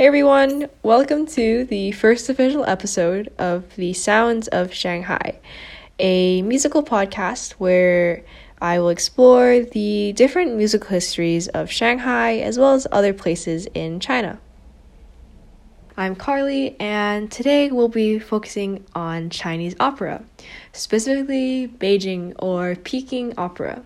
Hey everyone, welcome to the first official episode of The Sounds of Shanghai, a musical podcast where I will explore the different musical histories of Shanghai as well as other places in China. I'm Carly, and today we'll be focusing on Chinese opera, specifically Beijing or Peking opera.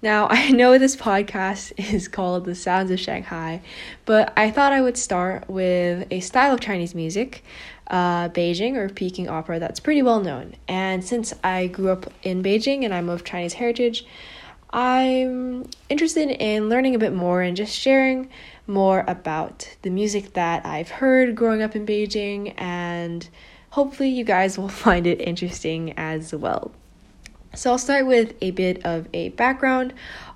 Now, I know this podcast is called The Sounds of Shanghai, but I thought I would start with a style of Chinese music, uh, Beijing or Peking opera, that's pretty well known. And since I grew up in Beijing and I'm of Chinese heritage, I'm interested in learning a bit more and just sharing more about the music that I've heard growing up in Beijing, and hopefully, you guys will find it interesting as well. So I'll start with a bit of a background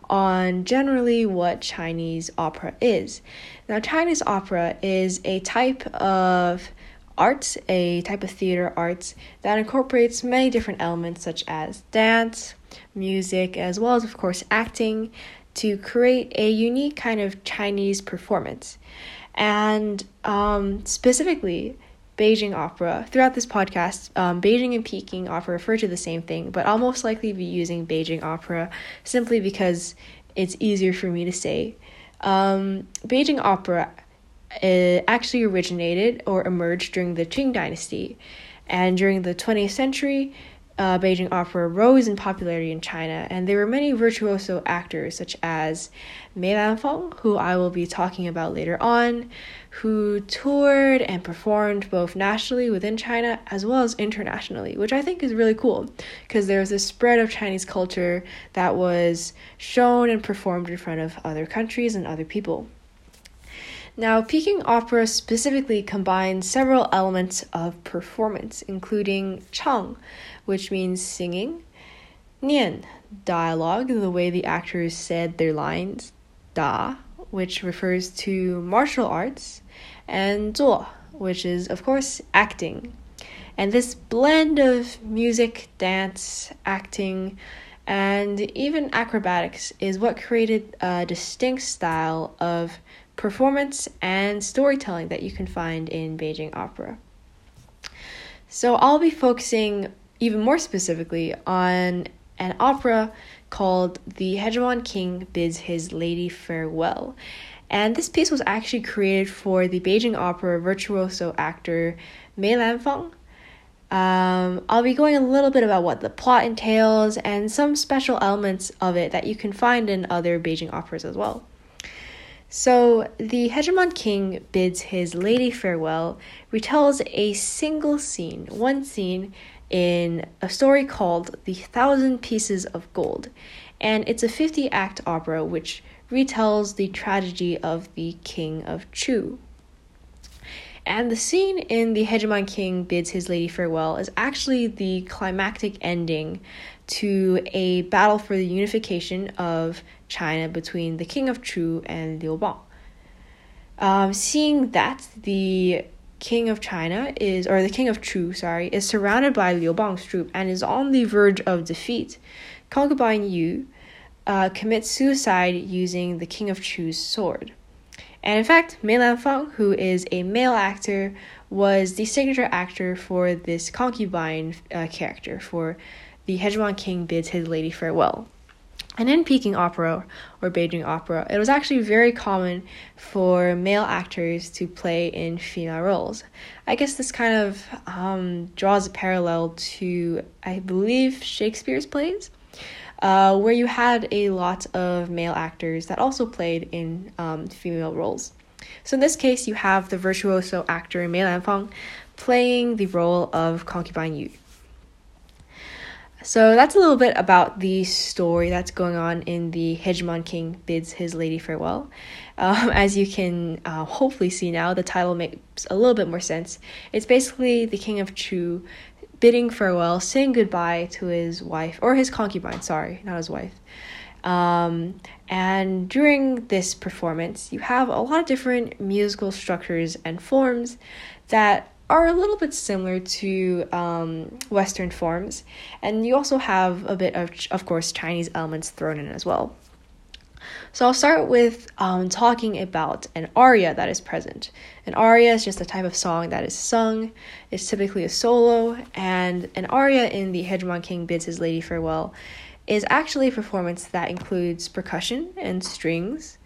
on generally what Chinese opera is. Now, Chinese opera is a type of arts, a type of theater arts that incorporates many different elements such as dance, music, as well as, of course, acting to create a unique kind of Chinese performance. And um, specifically, Beijing opera. Throughout this podcast, um, Beijing and Peking opera refer to the same thing, but I'll most likely be using Beijing opera simply because it's easier for me to say. Um, Beijing opera uh, actually originated or emerged during the Qing dynasty, and during the 20th century, uh, Beijing opera rose in popularity in China, and there were many virtuoso actors such as Mei Lanfang, who I will be talking about later on, who toured and performed both nationally within China as well as internationally, which I think is really cool because there was this spread of Chinese culture that was shown and performed in front of other countries and other people. Now, Peking opera specifically combines several elements of performance, including chang, which means singing, nian, dialogue, the way the actors said their lines, da, which refers to martial arts, and zuo, which is, of course, acting. And this blend of music, dance, acting, and even acrobatics is what created a distinct style of performance and storytelling that you can find in Beijing opera. So I'll be focusing even more specifically on an opera called The Hegemon King Bids His Lady Farewell. And this piece was actually created for the Beijing Opera virtuoso actor Mei Lanfang. Um, I'll be going a little bit about what the plot entails and some special elements of it that you can find in other Beijing operas as well. So, the Hegemon King bids his lady farewell retells a single scene, one scene in a story called The Thousand Pieces of Gold. And it's a 50 act opera which retells the tragedy of the King of Chu. And the scene in The Hegemon King Bids His Lady Farewell is actually the climactic ending to a battle for the unification of China between the King of Chu and Liu Bang. Um, seeing that the king of China is, or the king of Chu, sorry, is surrounded by Liu Bang's troop and is on the verge of defeat. Concubine Yu uh, commits suicide using the king of Chu's sword. And in fact, Mei Lanfang, who is a male actor, was the signature actor for this concubine uh, character for the Hegemon King bids his lady farewell. And in Peking opera or Beijing opera, it was actually very common for male actors to play in female roles. I guess this kind of um, draws a parallel to, I believe, Shakespeare's plays, uh, where you had a lot of male actors that also played in um, female roles. So in this case, you have the virtuoso actor Mei Lanfang playing the role of concubine Yu. So that's a little bit about the story that's going on in the Hegemon King bids his lady farewell. Um, as you can uh, hopefully see now, the title makes a little bit more sense. It's basically the King of Chu bidding farewell, saying goodbye to his wife, or his concubine, sorry, not his wife. Um, and during this performance, you have a lot of different musical structures and forms that are a little bit similar to um, Western forms, and you also have a bit of, of course, Chinese elements thrown in as well. So I'll start with um, talking about an aria that is present. An aria is just a type of song that is sung. It's typically a solo, and an aria in The Hegemon King Bids His Lady Farewell is actually a performance that includes percussion and strings,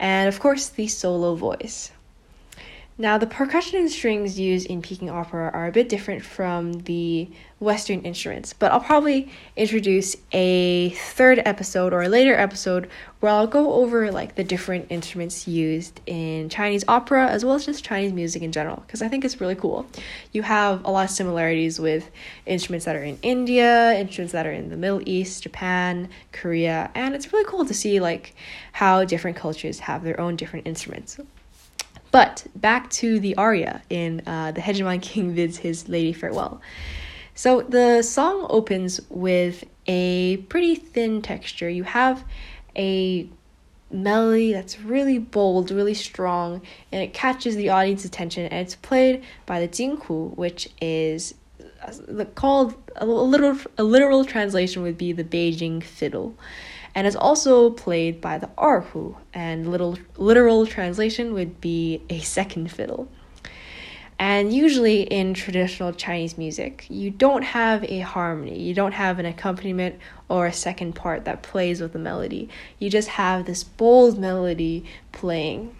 and of course the solo voice. Now, the percussion and strings used in Peking opera are a bit different from the Western instruments, but I'll probably introduce a third episode or a later episode where I'll go over like the different instruments used in Chinese opera as well as just Chinese music in general because I think it's really cool. You have a lot of similarities with instruments that are in India, instruments that are in the Middle East, Japan, Korea, and it's really cool to see like how different cultures have their own different instruments. But back to the aria in uh, The Hegemon King Bids His Lady Farewell. So the song opens with a pretty thin texture. You have a melody that's really bold, really strong, and it catches the audience's attention. And it's played by the jinghu, which is uh, called a literal a literal translation would be the Beijing fiddle and is also played by the erhu, and little literal translation would be a second fiddle. And usually in traditional Chinese music, you don't have a harmony, you don't have an accompaniment or a second part that plays with the melody. You just have this bold melody playing.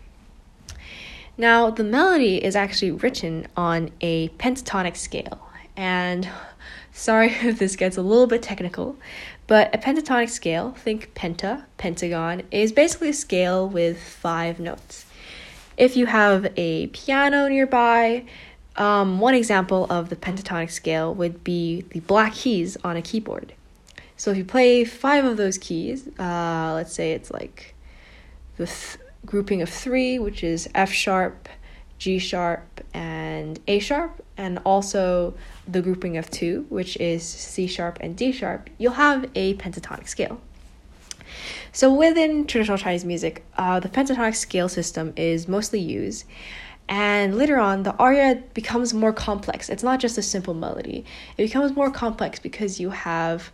Now, the melody is actually written on a pentatonic scale. And sorry if this gets a little bit technical, but a pentatonic scale, think penta, pentagon, is basically a scale with five notes. If you have a piano nearby, um, one example of the pentatonic scale would be the black keys on a keyboard. So if you play five of those keys, uh, let's say it's like the th- grouping of three, which is F sharp, G sharp, and A sharp, and also the grouping of two, which is C sharp and D sharp, you'll have a pentatonic scale. So within traditional Chinese music, uh, the pentatonic scale system is mostly used. And later on, the aria becomes more complex. It's not just a simple melody. It becomes more complex because you have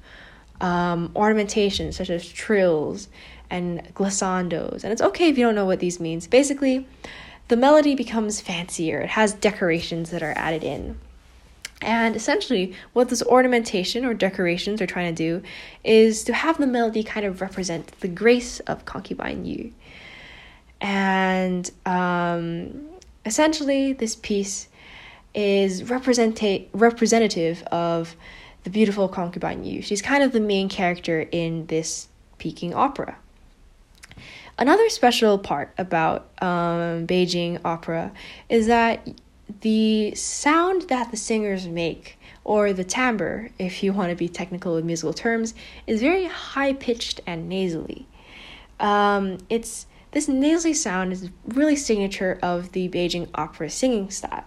um, ornamentation such as trills and glissandos. And it's okay if you don't know what these means. Basically, the melody becomes fancier. It has decorations that are added in. And essentially, what this ornamentation or decorations are trying to do is to have the melody kind of represent the grace of concubine Yu. And um, essentially, this piece is representa- representative of the beautiful concubine Yu. She's kind of the main character in this Peking opera. Another special part about um, Beijing opera is that the sound that the singers make, or the timbre, if you want to be technical with musical terms, is very high pitched and nasally. Um, it's this nasally sound is really signature of the Beijing opera singing style.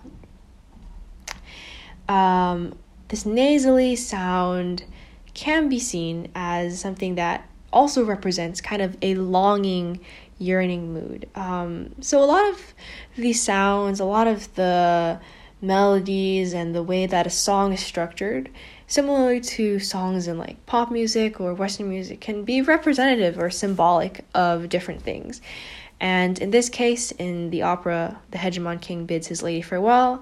Um, this nasally sound can be seen as something that also represents kind of a longing yearning mood. Um, so a lot of these sounds, a lot of the melodies and the way that a song is structured, similarly to songs in like pop music or Western music, can be representative or symbolic of different things. And in this case, in the opera The Hegemon King Bids His Lady Farewell,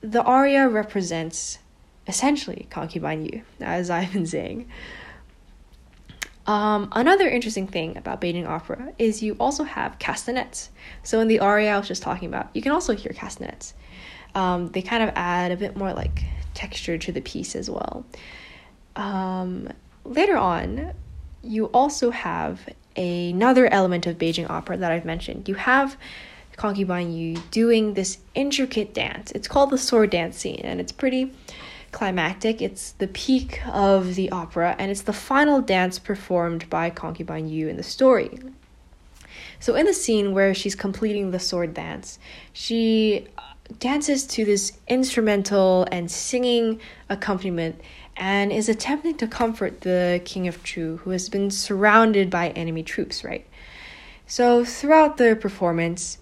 the aria represents essentially concubine Yu, as I've been saying. Um, another interesting thing about Beijing opera is you also have castanets. So in the aria I was just talking about, you can also hear castanets. Um, they kind of add a bit more like texture to the piece as well. Um, later on, you also have another element of Beijing opera that I've mentioned. You have concubine Yu doing this intricate dance. It's called the sword dance scene, and it's pretty climactic. It's the peak of the opera, and it's the final dance performed by Concubine Yu in the story. So, in the scene where she's completing the sword dance, she uh, dances to this instrumental and singing accompaniment and is attempting to comfort the King of Chu, who has been surrounded by enemy troops, right? So, throughout the performance,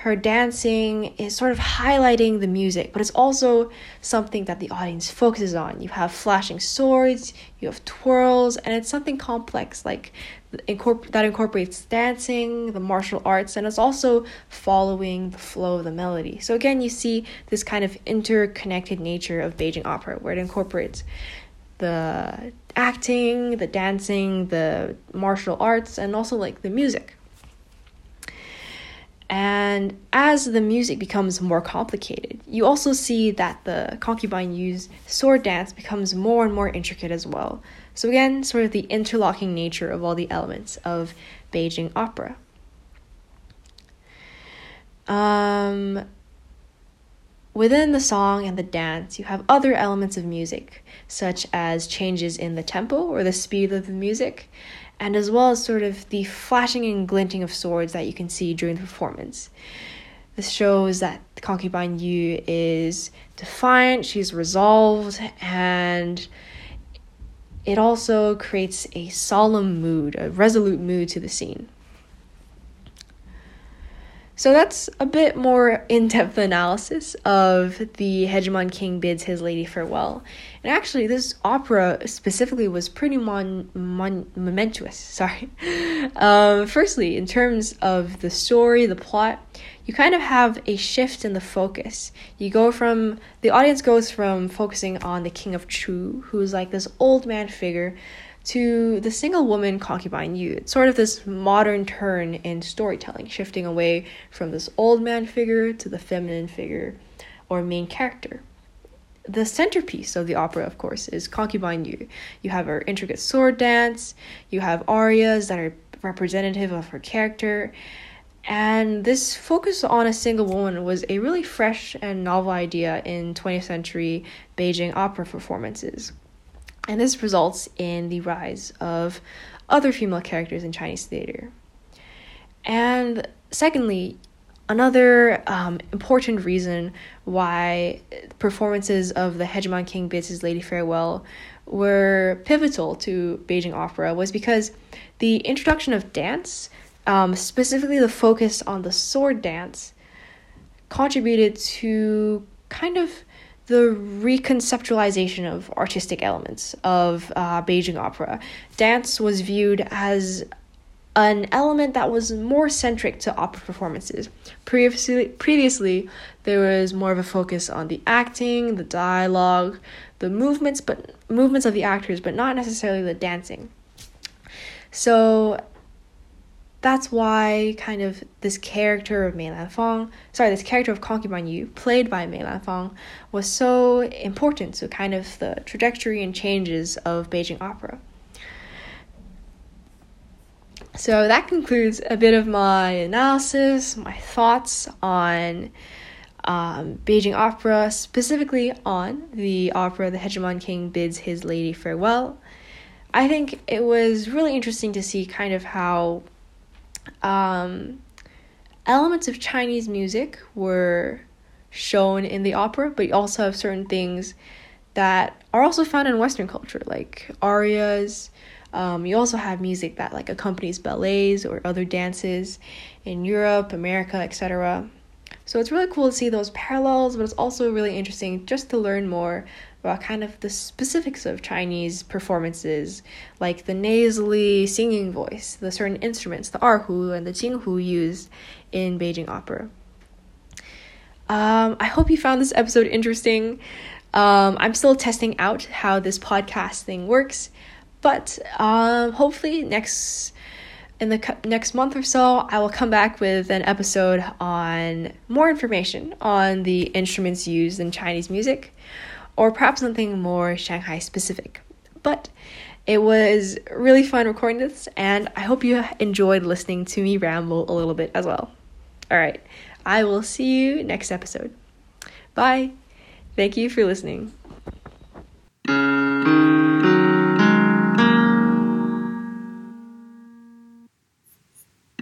her dancing is sort of highlighting the music, but it's also something that the audience focuses on. You have flashing swords, you have twirls, and it's something complex like that incorporates dancing, the martial arts, and it's also following the flow of the melody. So again, you see this kind of interconnected nature of Beijing opera where it incorporates the acting, the dancing, the martial arts, and also like the music. And as the music becomes more complicated, you also see that the concubine Yu's sword dance becomes more and more intricate as well. So, again, sort of the interlocking nature of all the elements of Beijing opera. Um, within the song and the dance, you have other elements of music, such as changes in the tempo or the speed of the music, and as well as sort of the flashing and glinting of swords that you can see during the performance. This shows that concubine Yu is defiant, she's resolved, and it also creates a solemn mood, a resolute mood to the scene. So that's a bit more in depth analysis of the hegemon king bids his lady farewell. And actually, this opera specifically was pretty mon- mon- momentous. Sorry. Um, firstly, in terms of the story, the plot, you kind of have a shift in the focus. You go from, the audience goes from focusing on the king of Chu, who's like this old man figure, to the single woman concubine Yu. It's sort of this modern turn in storytelling, shifting away from this old man figure to the feminine figure or main character. The centerpiece of the opera, of course, is Concubine Yu. You have her intricate sword dance, you have arias that are representative of her character, and this focus on a single woman was a really fresh and novel idea in 20th century Beijing opera performances. And this results in the rise of other female characters in Chinese theater. And secondly, another um, important reason why performances of the Hegemon King his lady farewell were pivotal to Beijing opera was because the introduction of dance, um, specifically the focus on the sword dance, contributed to kind of the reconceptualization of artistic elements of uh, Beijing opera. Dance was viewed as an element that was more centric to opera performances. Previously, previously there was more of a focus on the acting, the dialogue, the movements, but movements of the actors, but not necessarily the dancing. So that's why kind of this character of Mei Lanfang, sorry, this character of Concubine Yu, played by Mei Lanfang, was so important to kind of the trajectory and changes of Beijing opera. So that concludes a bit of my analysis, my thoughts on um, Beijing opera, specifically on the opera The Hegemon King Bids His Lady Farewell. I think it was really interesting to see kind of how um, elements of Chinese music were shown in the opera, but you also have certain things that are also found in Western culture, like arias. Um, you also have music that like accompanies ballets or other dances in Europe, America, etc. So it's really cool to see those parallels, but it's also really interesting just to learn more about kind of the specifics of Chinese performances, like the nasally singing voice, the certain instruments, the erhu and the jinghu used in Beijing opera. Um, I hope you found this episode interesting. Um, I'm still testing out how this podcast thing works, but um, hopefully next in the next month or so, I will come back with an episode on more information on the instruments used in Chinese music or perhaps something more Shanghai specific. But it was really fun recording this, and I hope you enjoyed listening to me ramble a little bit as well. All right, I will see you next episode. Bye. Thank you for listening.